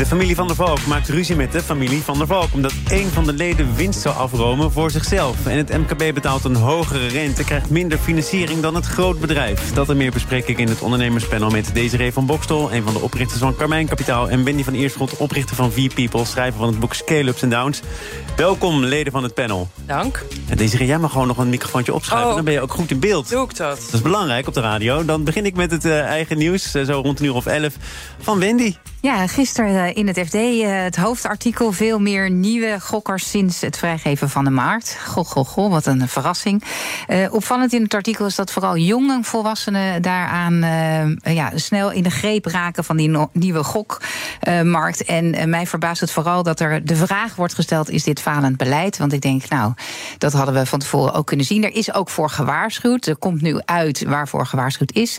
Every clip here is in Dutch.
De familie van der Valk maakt ruzie met de familie van der Valk... omdat één van de leden winst zou afromen voor zichzelf. En het MKB betaalt een hogere rente, krijgt minder financiering dan het grootbedrijf. Dat en meer bespreek ik in het ondernemerspanel met Desiree van Bokstel... een van de oprichters van Carmijn Kapitaal... en Wendy van Eerschot, oprichter van V-People... schrijver van het boek Scale-Ups and Downs. Welkom, leden van het panel. Dank. En Desiree, jij mag gewoon nog een microfoontje opschuiven. Oh. Dan ben je ook goed in beeld. Doe ik dat? Dat is belangrijk op de radio. Dan begin ik met het eh, eigen nieuws, eh, zo rond een uur of elf, van Wendy. Ja, gisteren eh, in het FD eh, het hoofdartikel. Veel meer nieuwe gokkers sinds het vrijgeven van de markt. Goh, goh, goh, wat een verrassing. Eh, opvallend in het artikel is dat vooral jonge volwassenen daaraan ja, snel in de greep raken van die nieuwe gokmarkt. en mij verbaast het vooral dat er de vraag wordt gesteld: is dit falend beleid? Want ik denk, nou, dat hadden we van tevoren ook kunnen zien. Er is ook voor gewaarschuwd. Er komt nu uit waarvoor gewaarschuwd is.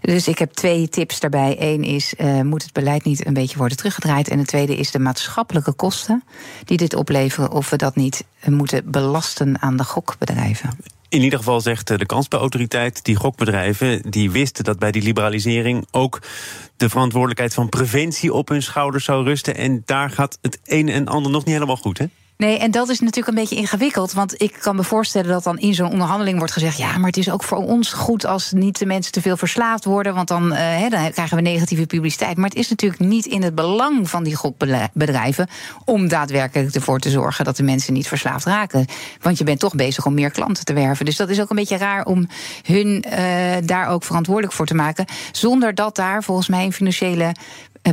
Dus ik heb twee tips daarbij. Eén is, moet het beleid niet een beetje worden teruggedraaid? En het tweede is de maatschappelijke kosten die dit opleveren... of we dat niet moeten belasten aan de gokbedrijven. In ieder geval zegt eh, de kansspelautoriteit, die gokbedrijven... die wisten dat bij die liberalisering ook de verantwoordelijkheid van preventie op hun schouders zou rusten. En daar gaat het een en ander nog niet helemaal goed, hè? Nee, en dat is natuurlijk een beetje ingewikkeld. Want ik kan me voorstellen dat dan in zo'n onderhandeling wordt gezegd: ja, maar het is ook voor ons goed als niet de mensen te veel verslaafd worden. Want dan, eh, dan krijgen we negatieve publiciteit. Maar het is natuurlijk niet in het belang van die gokbedrijven om daadwerkelijk ervoor te zorgen dat de mensen niet verslaafd raken. Want je bent toch bezig om meer klanten te werven. Dus dat is ook een beetje raar om hun eh, daar ook verantwoordelijk voor te maken. Zonder dat daar volgens mij een financiële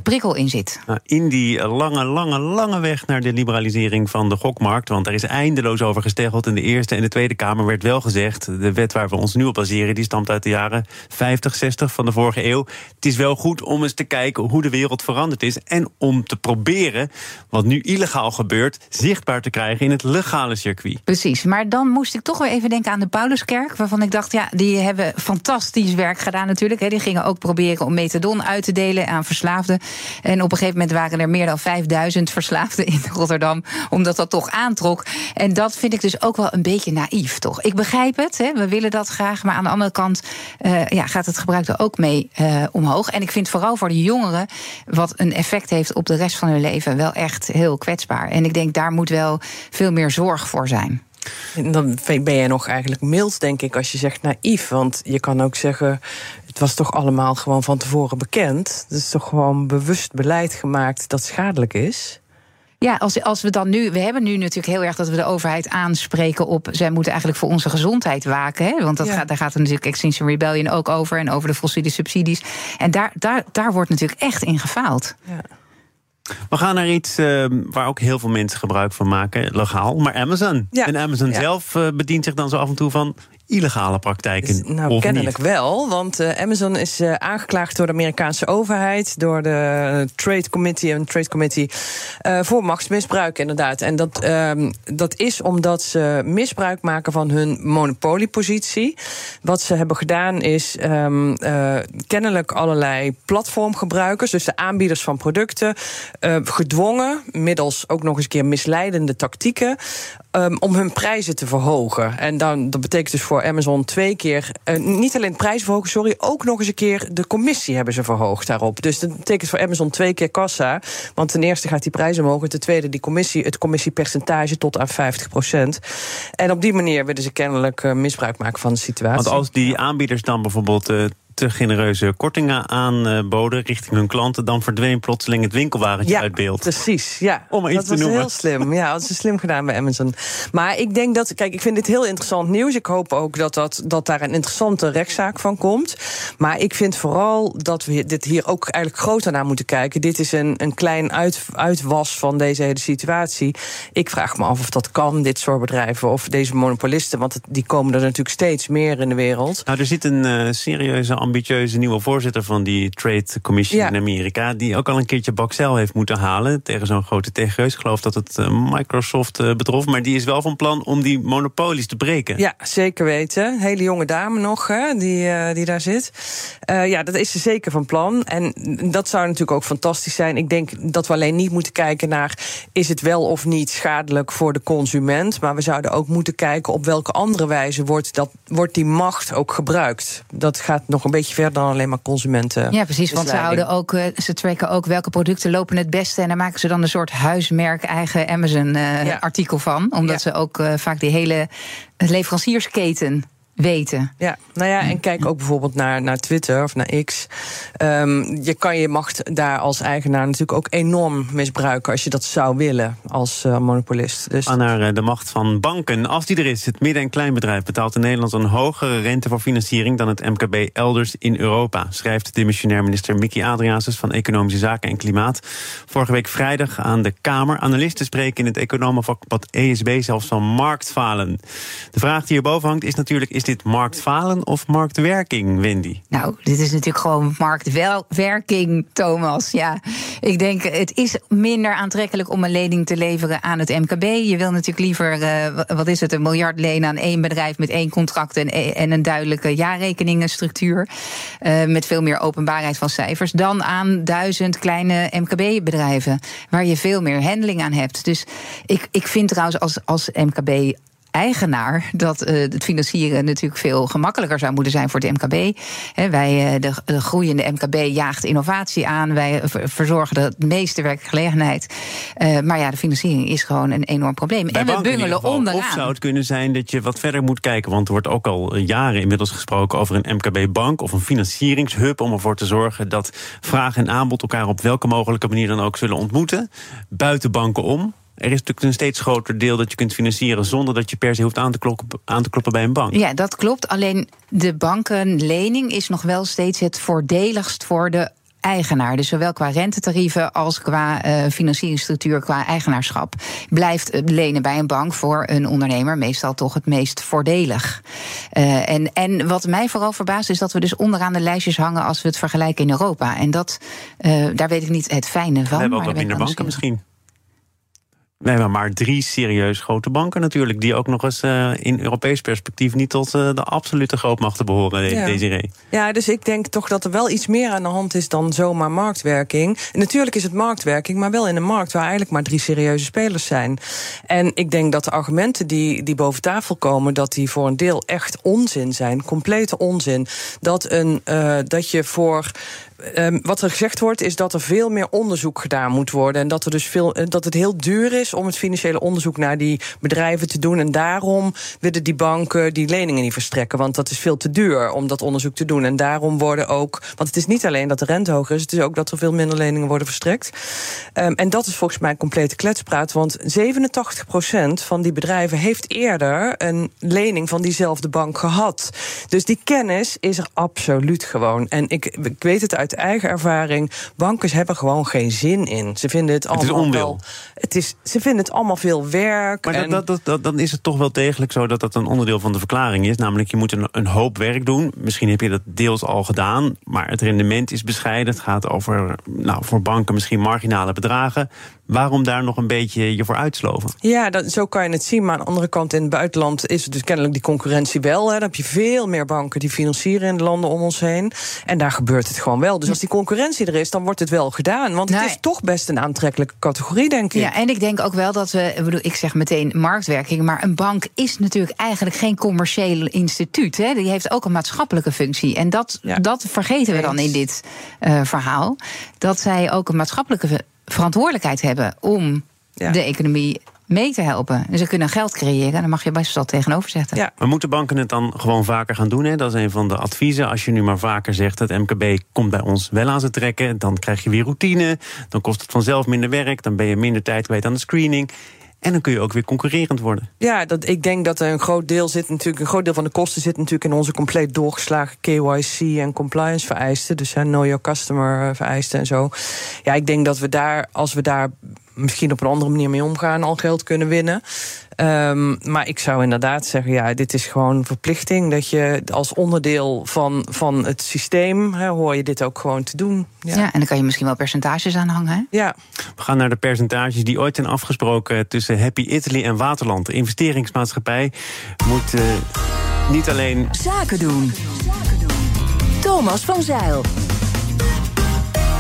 prikkel in zit. Nou, in die eh, lange, lange, lange weg naar de liberalisering van de gokmarkt... want daar is eindeloos over gesteggeld. In de Eerste en de Tweede Kamer werd wel gezegd... de wet waar we ons nu op baseren, die stamt uit de jaren 50, 60 van de vorige eeuw. Het is wel goed om eens te kijken hoe de wereld veranderd is... en om te proberen, wat nu illegaal gebeurt... zichtbaar te krijgen in het legale circuit. Precies, maar dan moest ik toch weer even denken aan de Pauluskerk... waarvan ik dacht, ja, die hebben fantastisch werk gedaan natuurlijk. Die gingen ook proberen om methadon uit te delen aan verslaafden. En op een gegeven moment waren er meer dan 5000 verslaafden in Rotterdam... omdat dat toch aantrok. En dat vind ik dus ook wel een beetje naïef, toch? Ik begrijp het, hè, we willen dat graag... maar aan de andere kant eh, ja, gaat het gebruik er ook mee eh, omhoog. En ik vind vooral voor de jongeren... wat een effect heeft op de rest van hun leven... wel echt heel kwetsbaar. En ik denk, daar moet wel veel meer zorg voor zijn. Dan ben je nog eigenlijk mild, denk ik, als je zegt naïef. Want je kan ook zeggen, het was toch allemaal gewoon van tevoren bekend. Het is toch gewoon bewust beleid gemaakt dat schadelijk is. Ja, als, als we dan nu. We hebben nu natuurlijk heel erg dat we de overheid aanspreken op. Zij moeten eigenlijk voor onze gezondheid waken. Hè? Want dat Ja. gaat, daar gaat het natuurlijk Extinction Rebellion ook over. En over de fossiele subsidies. En daar, daar, daar wordt natuurlijk echt in gefaald. Ja. We gaan naar iets eh, waar ook heel veel mensen gebruik van maken, legaal, maar Amazon. Ja. En Amazon Ja. zelf eh, bedient zich dan zo af en toe van illegale praktijken. Dus, nou, of kennelijk niet. wel. Want eh, Amazon is eh, aangeklaagd door de Amerikaanse overheid, door de Trade Committee en Trade Committee eh, voor machtsmisbruik, inderdaad. En dat, ehm, dat is omdat ze misbruik maken van hun monopoliepositie. Wat ze hebben gedaan is ehm, eh, kennelijk allerlei platformgebruikers, dus de aanbieders van producten, gedwongen, middels ook nog eens een keer misleidende tactieken, um, om hun prijzen te verhogen. En dan, dat betekent dus voor Amazon twee keer, uh, niet alleen de prijs verhogen, sorry, ook nog eens een keer de commissie hebben ze verhoogd daarop. Dus dat betekent voor Amazon twee keer kassa. Want ten eerste gaat die prijs omhoog, en ten tweede die commissie, het commissiepercentage tot aan 50% En op die manier willen ze kennelijk uh, misbruik maken van de situatie. Want als die aanbieders dan bijvoorbeeld uh, te genereuze kortingen aanboden richting hun klanten, dan verdween plotseling het winkelwagentje ja, uit beeld. Precies, ja. Om maar iets dat te was noemen. heel slim. Ja, dat is slim gedaan bij Amazon. Maar ik denk dat, kijk, ik vind dit heel interessant nieuws. Ik hoop ook dat, dat, dat daar een interessante rechtszaak van komt. Maar ik vind vooral dat we dit hier ook eigenlijk groter naar moeten kijken. Dit is een, een klein uit, uitwas van deze hele situatie. Ik vraag me af of dat kan, dit soort bedrijven, of deze monopolisten. Want die komen er natuurlijk steeds meer in de wereld. Nou, er zit een uh, serieuze ambitieuze nieuwe voorzitter van die Trade Commission in Amerika. Die ook al een keertje Baxel heeft moeten halen tegen zo'n grote techreus. Ik geloof dat het Microsoft betrof. Maar die is wel van plan om die monopolies te breken. Ja, zeker weten. Hele jonge dame nog, hè, die, die daar zit. ja, dat is ze zeker van plan. En dat zou natuurlijk ook fantastisch zijn. Ik denk dat we alleen niet moeten kijken naar... is het wel of niet schadelijk voor de consument... maar we zouden ook moeten kijken op welke andere wijze... wordt, dat, wordt die macht ook gebruikt. Dat gaat nog een beetje verder dan alleen maar consumenten. Ja, precies, want ze, houden ook, eh, ze tracken ook welke producten lopen het beste... en daar maken ze dan een soort huismerk-eigen Amazon-artikel van. Omdat ze ook uh, vaak die hele leveranciersketen weten. Ja, nou ja, en kijk ook bijvoorbeeld naar, naar Twitter of naar X. Um, je kan je macht daar als eigenaar natuurlijk ook enorm misbruiken als je dat zou willen als uh, monopolist. Dus... naar uh, de macht van banken. Als die er is, het midden- en kleinbedrijf betaalt in Nederland een hogere rente voor financiering dan het MKB elders in Europa, schrijft demissionair minister Mickey Adriaansens van Economische Zaken en Klimaat. Vorige week vrijdag aan de Kamer. Analisten spreken in het economenvakblad ESB zelfs van marktfalen. De vraag die hierboven hangt is natuurlijk: is dit marktfalen of marktwerking, Wendy? Nou, dit is natuurlijk gewoon marktwerking, Thomas. Ja, ik denk het is minder aantrekkelijk om een lening te leveren aan het MKB. Je wil natuurlijk liever, uh, wat is het, een miljard lenen aan één bedrijf met één contract en, en een duidelijke jaarrekeningenstructuur. Uh, met veel meer openbaarheid van cijfers. Dan aan duizend kleine MKB-bedrijven, waar je veel meer handling aan hebt. Dus ik, ik vind trouwens als, als MKB eigenaar dat uh, het financieren natuurlijk veel gemakkelijker zou moeten zijn voor het MKB. wij, uh, de, de, groeiende MKB jaagt innovatie aan. Wij verzorgen de meeste werkgelegenheid. Uh, maar ja, de financiering is gewoon een enorm probleem. Bij en we bungelen onderaan. Of zou het kunnen zijn dat je wat verder moet kijken? Want er wordt ook al jaren inmiddels gesproken over een MKB-bank of een financieringshub om ervoor te zorgen dat vraag en aanbod elkaar op welke mogelijke manier dan ook zullen ontmoeten. Buiten banken om. Er is natuurlijk een steeds groter deel dat je kunt financieren zonder dat je per se hoeft aan te, kloppen, aan te kloppen bij een bank. Ja, dat klopt. Alleen de bankenlening is nog wel steeds het voordeligst voor de eigenaar. Dus zowel qua rentetarieven als qua uh, financieringsstructuur, qua eigenaarschap. Blijft lenen bij een bank voor een ondernemer meestal toch het meest voordelig. Uh, en, en wat mij vooral verbaast is dat we dus onderaan de lijstjes hangen als we het vergelijken in Europa. En dat, uh, daar weet ik niet het fijne van. We hebben ook wat minder banken misschien. We hebben maar drie serieus grote banken natuurlijk... die ook nog eens uh, in Europees perspectief niet tot uh, de absolute grootmachten behoren, ja. Desiree. Ja, dus ik denk toch dat er wel iets meer aan de hand is dan zomaar marktwerking. En natuurlijk is het marktwerking, maar wel in een markt... waar eigenlijk maar drie serieuze spelers zijn. En ik denk dat de argumenten die, die boven tafel komen... dat die voor een deel echt onzin zijn, complete onzin. Dat, een, uh, dat je voor Um, wat er gezegd wordt, is dat er veel meer onderzoek gedaan moet worden. En dat, er dus veel, dat het heel duur is om het financiële onderzoek naar die bedrijven te doen. En daarom willen die banken die leningen niet verstrekken. Want dat is veel te duur om dat onderzoek te doen. En daarom worden ook. Want het is niet alleen dat de rente hoger is, het is ook dat er veel minder leningen worden verstrekt. Um, en dat is volgens mij complete kletspraat. Want 87% van die bedrijven heeft eerder een lening van diezelfde bank gehad. Dus die kennis is er absoluut gewoon. En ik, ik weet het uit eigen ervaring, bankers hebben gewoon geen zin in. Ze vinden het allemaal. Het is onwil. Wel, het is, ze vinden het allemaal veel werk. Maar en... dat, dat, dat, dan is het toch wel degelijk zo dat dat een onderdeel van de verklaring is. Namelijk, je moet een, een hoop werk doen. Misschien heb je dat deels al gedaan, maar het rendement is bescheiden. Het gaat over, nou, voor banken misschien marginale bedragen. Waarom daar nog een beetje je voor uitsloven? Ja, dat, zo kan je het zien. Maar aan de andere kant, in het buitenland is het dus kennelijk die concurrentie wel. Hè. Dan heb je veel meer banken die financieren in de landen om ons heen. En daar gebeurt het gewoon wel. Dus als die concurrentie er is, dan wordt het wel gedaan. Want het is toch best een aantrekkelijke categorie, denk ik. Ja, en ik denk ook wel dat we, ik bedoel, ik zeg meteen marktwerking, maar een bank is natuurlijk eigenlijk geen commercieel instituut. Hè. Die heeft ook een maatschappelijke functie. En dat, ja. dat vergeten we dan in dit uh, verhaal. Dat zij ook een maatschappelijke verantwoordelijkheid hebben om ja. de economie mee te helpen. En ze kunnen geld creëren, dan mag je best wel tegenover zetten. Ja. Maar moeten banken het dan gewoon vaker gaan doen? Hè? Dat is een van de adviezen. Als je nu maar vaker zegt, het MKB komt bij ons wel aan ze trekken... dan krijg je weer routine, dan kost het vanzelf minder werk... dan ben je minder tijd kwijt aan de screening... En dan kun je ook weer concurrerend worden. Ja, dat, ik denk dat een groot deel zit natuurlijk. Een groot deel van de kosten zit natuurlijk in onze compleet doorgeslagen KYC en compliance vereisten. Dus know your customer vereisten en zo. Ja, ik denk dat we daar, als we daar misschien op een andere manier mee omgaan, al geld kunnen winnen. Um, maar ik zou inderdaad zeggen, ja, dit is gewoon verplichting. Dat je als onderdeel van, van het systeem hè, hoor je dit ook gewoon te doen. Ja. ja. en dan kan je misschien wel percentages aan hangen. Hè? Ja. We gaan naar de percentages die ooit zijn afgesproken tussen Happy Italy en Waterland. De investeringsmaatschappij moet uh, niet alleen. Zaken doen. Thomas van Zeil.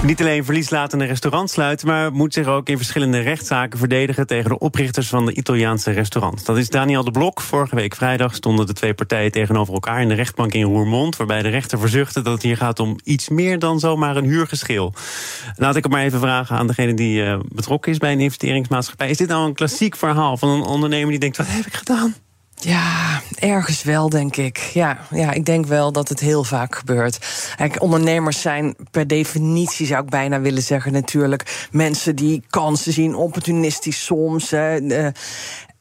Niet alleen verlieslatende restaurants sluiten, maar moet zich ook in verschillende rechtszaken verdedigen tegen de oprichters van de Italiaanse restaurants. Dat is Daniel de Blok. Vorige week vrijdag stonden de twee partijen tegenover elkaar in de rechtbank in Roermond, waarbij de rechter verzuchtte dat het hier gaat om iets meer dan zomaar een huurgeschil. Laat ik het maar even vragen aan degene die uh, betrokken is bij een investeringsmaatschappij. Is dit nou een klassiek verhaal van een ondernemer die denkt: wat heb ik gedaan? Ja, ergens wel, denk ik. Ja, ja, ik denk wel dat het heel vaak gebeurt. Kijk, ondernemers zijn per definitie, zou ik bijna willen zeggen, natuurlijk mensen die kansen zien, opportunistisch soms. Hè.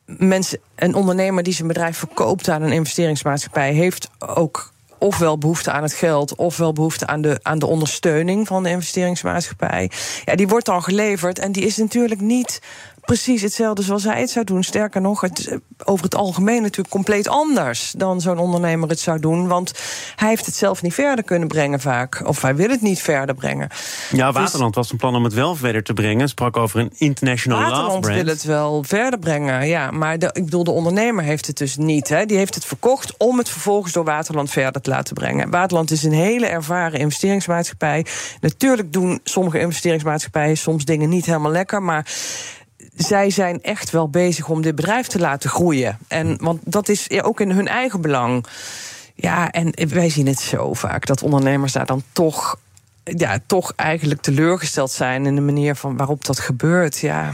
mensen, een ondernemer die zijn bedrijf verkoopt aan een investeringsmaatschappij heeft ook ofwel behoefte aan het geld, ofwel behoefte aan de, aan de ondersteuning van de investeringsmaatschappij. Ja, die wordt dan geleverd en die is natuurlijk niet precies hetzelfde zoals hij het zou doen. Sterker nog, het eh, over het algemeen natuurlijk compleet anders dan zo'n ondernemer het zou doen. Want hij heeft het zelf niet verder kunnen brengen vaak. Of hij wil het niet verder brengen. Ja, dus Waterland was een plan om het wel verder te brengen. Sprak over een international Waterland love brand. wil het wel verder brengen, ja. Maar de, ik bedoel, de ondernemer heeft het dus niet. Hè. Die heeft het verkocht om het vervolgens door Waterland verder te laten brengen. Waterland is een hele ervaren investeringsmaatschappij. Natuurlijk doen sommige investeringsmaatschappijen soms dingen niet helemaal lekker, maar zij zijn echt wel bezig om dit bedrijf te laten groeien. En, want dat is ook in hun eigen belang. Ja, en wij zien het zo vaak dat ondernemers daar dan toch, ja, toch eigenlijk teleurgesteld zijn in de manier van waarop dat gebeurt. Ja,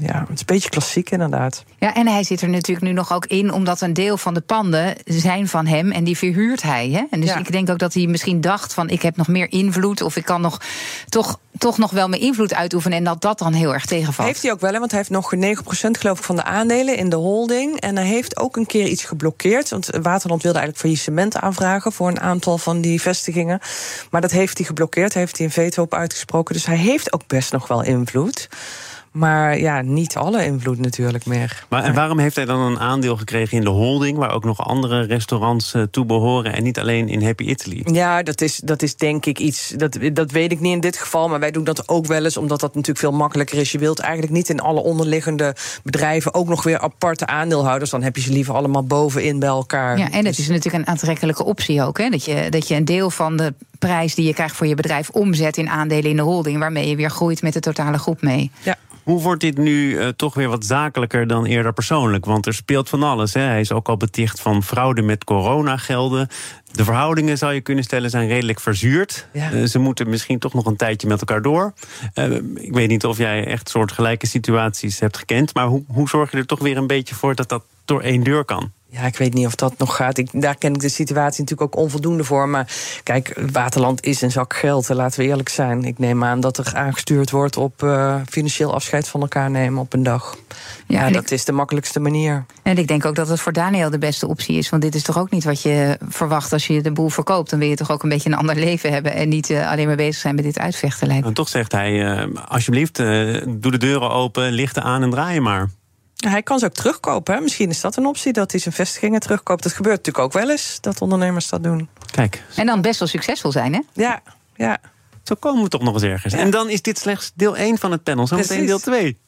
ja, het is een beetje klassiek inderdaad. Ja, en hij zit er natuurlijk nu nog ook in, omdat een deel van de panden zijn van hem en die verhuurt hij. Hè? En dus ik denk ook dat hij misschien dacht van ik heb nog meer invloed of ik kan nog toch, toch nog wel meer invloed uitoefenen en dat dat dan heel erg tegenvalt. Heeft hij ook wel, hè? want hij heeft nog 9% geloof ik van de aandelen in de holding. En hij heeft ook een keer iets geblokkeerd, want Waterland wilde eigenlijk faillissement aanvragen voor een aantal van die vestigingen. Maar dat heeft hij geblokkeerd, heeft hij een veto op uitgesproken. Dus hij heeft ook best nog wel invloed. Maar ja, niet alle invloed natuurlijk meer. Maar en waarom heeft hij dan een aandeel gekregen in de holding, waar ook nog andere restaurants uh, toe behoren en niet alleen in Happy Italy? Ja, dat is, dat is denk ik iets. Dat, dat weet ik niet in dit geval, maar wij doen dat ook wel eens, omdat dat natuurlijk veel makkelijker is. Je wilt eigenlijk niet in alle onderliggende bedrijven ook nog weer aparte aandeelhouders. Dan heb je ze liever allemaal bovenin bij elkaar. Ja, en het is natuurlijk een aantrekkelijke optie ook. Hè? Dat, je, dat je een deel van de prijs die je krijgt voor je bedrijf omzet in aandelen in de holding, waarmee je weer groeit met de totale groep mee. Ja. Hoe wordt dit nu uh, toch weer wat zakelijker dan eerder persoonlijk? Want er speelt van alles. Hè. Hij is ook al beticht van fraude met coronagelden. De verhoudingen, zou je kunnen stellen, zijn redelijk verzuurd. Ja. Uh, ze moeten misschien toch nog een tijdje met elkaar door. Uh, ik weet niet of jij echt soortgelijke situaties hebt gekend. Maar hoe, hoe zorg je er toch weer een beetje voor dat dat door één deur kan? Ja, ik weet niet of dat nog gaat. Ik, daar ken ik de situatie natuurlijk ook onvoldoende voor. Maar kijk, Waterland is een zak geld, laten we eerlijk zijn. Ik neem aan dat er aangestuurd wordt op uh, financieel afscheid van elkaar nemen op een dag. Ja, ja dat ik, is de makkelijkste manier. En ik denk ook dat het voor Daniel de beste optie is. Want dit is toch ook niet wat je verwacht als je de boel verkoopt. Dan wil je toch ook een beetje een ander leven hebben. En niet uh, alleen maar bezig zijn met dit uitvechten. Lijkt. En toch zegt hij: uh, alsjeblieft, doe de deuren open, lichten aan en draai maar. Hij kan ze ook terugkopen. Hè? Misschien is dat een optie dat hij zijn vestigingen terugkoopt. Dat gebeurt natuurlijk ook wel eens dat ondernemers dat doen. Kijk. En dan best wel succesvol zijn, hè? Ja, ja. Zo komen we toch nog eens ergens. En dan is dit slechts deel 1 van het panel. Zometeen deel 2.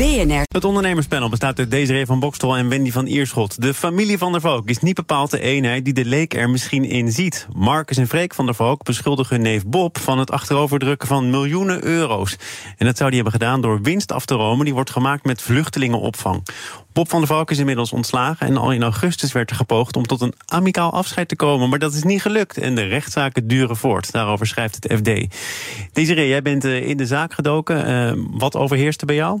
BNR. Het ondernemerspanel bestaat uit Desiree van Bokstel en Wendy van Ierschot. De familie van der Valk is niet bepaald de eenheid die de leek er misschien in ziet. Marcus en Freek van der Valk beschuldigen hun neef Bob van het achteroverdrukken van miljoenen euro's. En dat zou die hebben gedaan door winst af te romen die wordt gemaakt met vluchtelingenopvang. Bob van der Valk is inmiddels ontslagen en al in augustus werd er gepoogd om tot een amicaal afscheid te komen. Maar dat is niet gelukt en de rechtszaken duren voort. Daarover schrijft het FD. Desiree, jij bent eh, in de zaak gedoken. Uh, wat overheerste bij jou?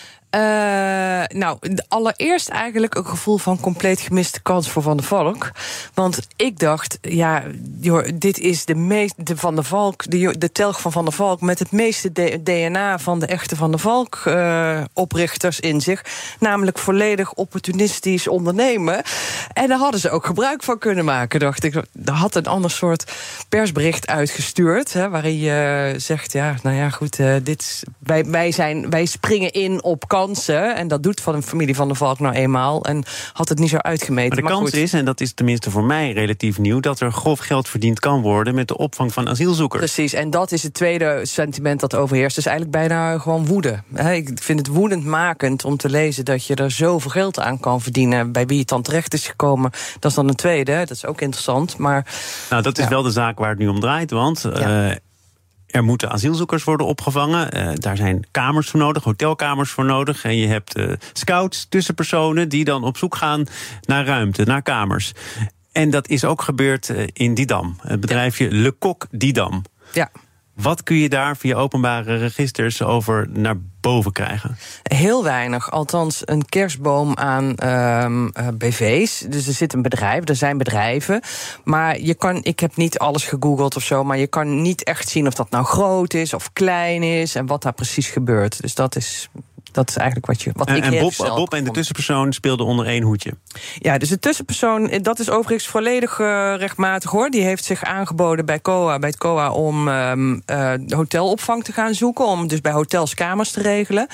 Uh, nou, allereerst eigenlijk een gevoel van compleet gemiste kans voor Van der Valk. Want ik dacht, ja, dit is de meest, de Van der Valk, de, de telg van Van der Valk met het meeste DNA van de echte Van der Valk uh, oprichters in zich. Namelijk volledig opportunistisch ondernemen. En daar hadden ze ook gebruik van kunnen maken, dacht ik. Er had een ander soort persbericht uitgestuurd, hè, waarin je zegt, ja, nou ja, goed, uh, dit, wij, wij, zijn, wij springen in op kansen en dat doet van een familie van de Valk nou eenmaal. En had het niet zo uitgemeten. Maar de kans is, en dat is tenminste voor mij relatief nieuw... dat er grof geld verdiend kan worden met de opvang van asielzoekers. Precies, en dat is het tweede sentiment dat overheerst. Dus eigenlijk bijna gewoon woede. Ik vind het woedendmakend om te lezen dat je er zoveel geld aan kan verdienen. Bij wie het dan terecht is gekomen, dat is dan een tweede. Dat is ook interessant. Maar, nou, dat is wel de zaak waar het nu om draait. Want uh, er moeten asielzoekers worden opgevangen. Uh, daar zijn kamers voor nodig, hotelkamers voor nodig. En je hebt uh, scouts, tussenpersonen die dan op zoek gaan naar ruimte, naar kamers. En dat is ook gebeurd uh, in Didam, het bedrijfje. Le Coq Didam. Ja. Wat kun je daar via openbare registers over naar boven krijgen? Heel weinig. Althans, een kerstboom aan um, uh, BV's. Dus er zit een bedrijf, er zijn bedrijven. Maar je kan, ik heb niet alles gegoogeld of zo, maar je kan niet echt zien of dat nou groot is of klein is en wat daar precies gebeurt. Dus dat is dat is eigenlijk wat, je, wat en, ik En Bob, Bob en de tussenpersoon speelden onder één hoedje. Ja, dus de tussenpersoon, dat is overigens volledig uh, rechtmatig hoor. Die heeft zich aangeboden bij COA, bij het COA om um, uh, hotelopvang te gaan zoeken. Om dus bij hotels kamers te regelen.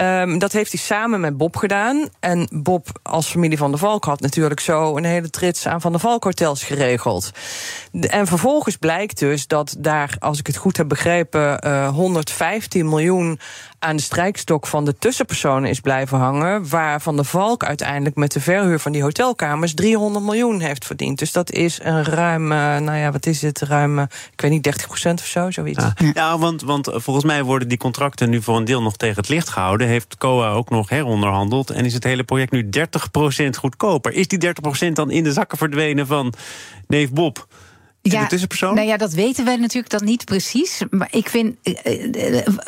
Um, dat heeft hij samen met Bob gedaan. En Bob als familie van der Valk had natuurlijk zo een hele trits aan Van der Valk hotels geregeld. En vervolgens blijkt dus dat daar, als ik het goed heb begrepen, uh, 115 miljoen aan de strijkstok van de tussenpersonen is blijven hangen. Waar Van de Valk uiteindelijk met de verhuur van die hotelkamers 300 miljoen heeft verdiend. Dus dat is een ruim, nou ja, wat is het? Ruim, ik weet niet, 30 procent of zo, zoiets. Ja want, want volgens mij worden die contracten nu voor een deel nog tegen het licht gehouden. Heeft COA ook nog heronderhandeld. En is het hele project nu 30 procent goedkoper. Is die 30 procent dan in de zakken verdwenen van neef Bob? Ja, de tussenpersoon? Nou ja, dat weten wij natuurlijk dan niet precies. Maar ik vind,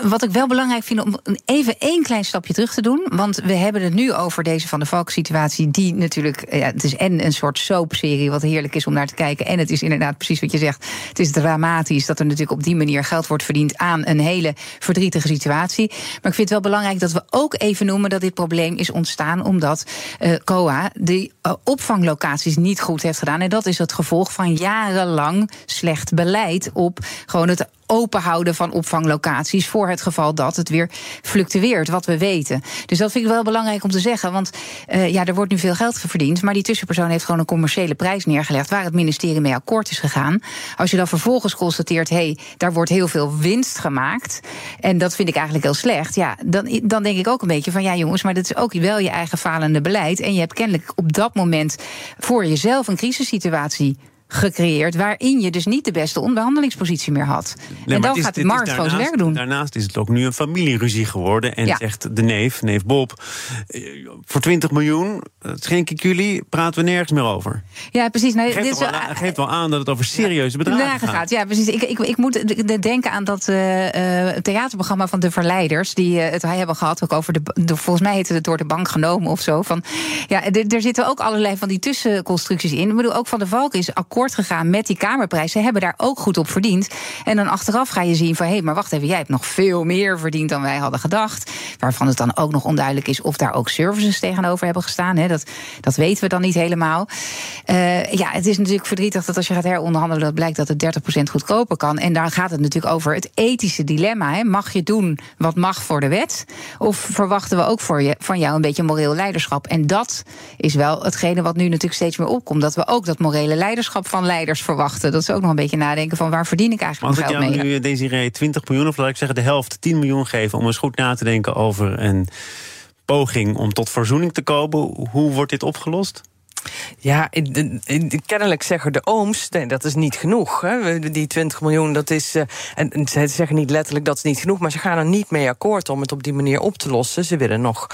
wat ik wel belangrijk vind om even één klein stapje terug te doen. Want we hebben het nu over deze Van de Valk-situatie. Die natuurlijk, ja, het is en een soort soapserie wat heerlijk is om naar te kijken. En het is inderdaad precies wat je zegt. Het is dramatisch dat er natuurlijk op die manier geld wordt verdiend aan een hele verdrietige situatie. Maar ik vind het wel belangrijk dat we ook even noemen dat dit probleem is ontstaan omdat uh, COA uh, opvanglocaties niet goed heeft gedaan. En dat is het gevolg van jarenlang slecht beleid op gewoon het openhouden van opvanglocaties voor het geval dat het weer fluctueert, wat we weten. Dus dat vind ik wel belangrijk om te zeggen, want uh, ja, er wordt nu veel geld verdiend, maar die tussenpersoon heeft gewoon een commerciële prijs neergelegd waar het ministerie mee akkoord is gegaan. Als je dan vervolgens constateert, hé, hey, daar wordt heel veel winst gemaakt en dat vind ik eigenlijk heel slecht, ja, dan, dan denk ik ook een beetje van ja, jongens, maar dat is ook wel je eigen falende beleid en je hebt kennelijk op dat moment voor jezelf een crisissituatie gecreëerd. waarin je dus niet de beste onderhandelingspositie meer had. Nee, en dan is, gaat de markt gewoon zijn werk doen. Daarnaast is het ook nu een familieruzie geworden. En ja. zegt de neef, neef Bob. voor 20 miljoen, dat schenk ik jullie, praten we nergens meer over. Ja, precies. Nee, geeft, dit wel, aan, geeft wel aan dat het over serieuze bedragen gaat. gaat. Ja, precies. Ik, ik, ik moet denken aan dat uh, theaterprogramma van de Verleiders. die uh, het hebben gehad. Ook over de, de, volgens mij heette het door de bank genomen of zo. Van, ja, er zitten ook allerlei van die tussenconstructies in. Ik bedoel, ook van de Valk is akkoord gegaan met die kamerprijs. Ze hebben daar ook goed op verdiend. En dan achteraf ga je zien van hé, hey, maar wacht even, jij hebt nog veel meer verdiend dan wij hadden gedacht. Waarvan het dan ook nog onduidelijk is of daar ook services tegenover hebben gestaan. Hè. Dat, dat weten we dan niet helemaal. Uh, ja, het is natuurlijk verdrietig dat als je gaat heronderhandelen, dat blijkt dat het 30% goedkoper kan. En daar gaat het natuurlijk over het ethische dilemma. Hè. Mag je doen wat mag voor de wet? Of verwachten we ook voor je, van jou een beetje moreel leiderschap? En dat is wel hetgene wat nu natuurlijk steeds meer opkomt. Dat we ook dat morele leiderschap van leiders verwachten. Dat is ook nog een beetje nadenken van waar verdien ik eigenlijk maar geld mee. Als ik jou nu, Desiree, 20 miljoen of laat ik zeggen de helft, 10 miljoen geven... om eens goed na te denken over een poging om tot verzoening te komen... hoe wordt dit opgelost? Ja, kennelijk zeggen de ooms, nee, dat is niet genoeg. Hè. Die 20 miljoen, dat is. Uh, en ze zeggen niet letterlijk dat is niet genoeg, maar ze gaan er niet mee akkoord om het op die manier op te lossen. Ze willen nog.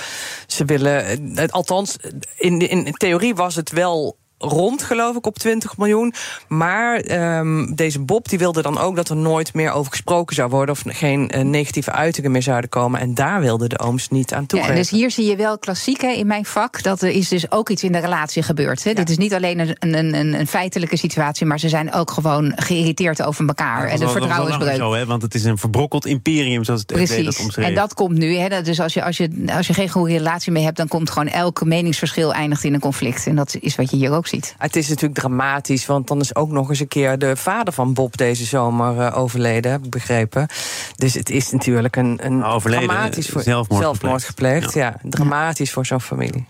Ze willen. Uh, althans, in, in theorie was het wel rond, geloof ik, op 20 miljoen. Maar um, deze Bob die wilde dan ook dat er nooit meer over gesproken zou worden... of geen uh, negatieve uitingen meer zouden komen. En daar wilden de ooms niet aan toegeven. Ja, dus hier zie je wel klassiek hè, in mijn vak... dat er is dus ook iets in de relatie gebeurd. Hè. Ja. Dit is niet alleen een, een, een, een, feitelijke situatie... maar ze zijn ook gewoon geïrriteerd over elkaar. Ja, en de vertrouwensbreuk. Zo, hè, want het is een verbrokkeld imperium, zoals het Precies. dat omschreef. En dat komt nu. Hè, dus als je, als, je, als je geen goede relatie meer hebt... dan komt gewoon elk meningsverschil eindigt in een conflict. En dat is wat je hier ook ziet. Het is natuurlijk dramatisch, want dan is ook nog eens een keer... de vader van Bob deze zomer uh, overleden, heb ik begrepen. Dus het is natuurlijk een, een overleden, dramatisch voor zelfmoord, zelfmoord gepleegd. Ja. ja. dramatisch voor zo'n familie.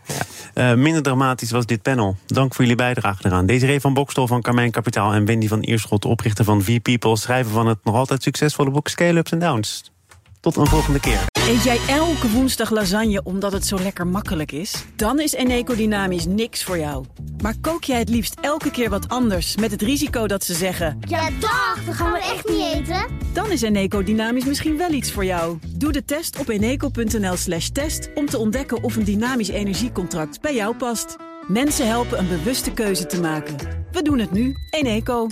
Ja. Uh, minder dramatisch was dit panel. Dank voor jullie bijdrage eraan. Desiree van Bokstol van Carmijn Kapitaal... en Wendy van Ierschot, oprichter van V-People... schrijven van het nog altijd succesvolle boek Scale-Ups and Downs. Tot een volgende keer. Eet jij elke woensdag lasagne omdat het zo lekker makkelijk is? Dan is Eneco Dynamisch niks voor jou. Maar kook jij het liefst elke keer wat anders... met het risico dat ze zeggen... Ja, dag, dat gaan we echt niet eten. Dan is Eneco Dynamisch misschien wel iets voor jou. Doe de test op eneco.nl slash test... om te ontdekken of een dynamisch energiecontract bij jou past. Mensen helpen een bewuste keuze te maken. We doen het nu. Eneco.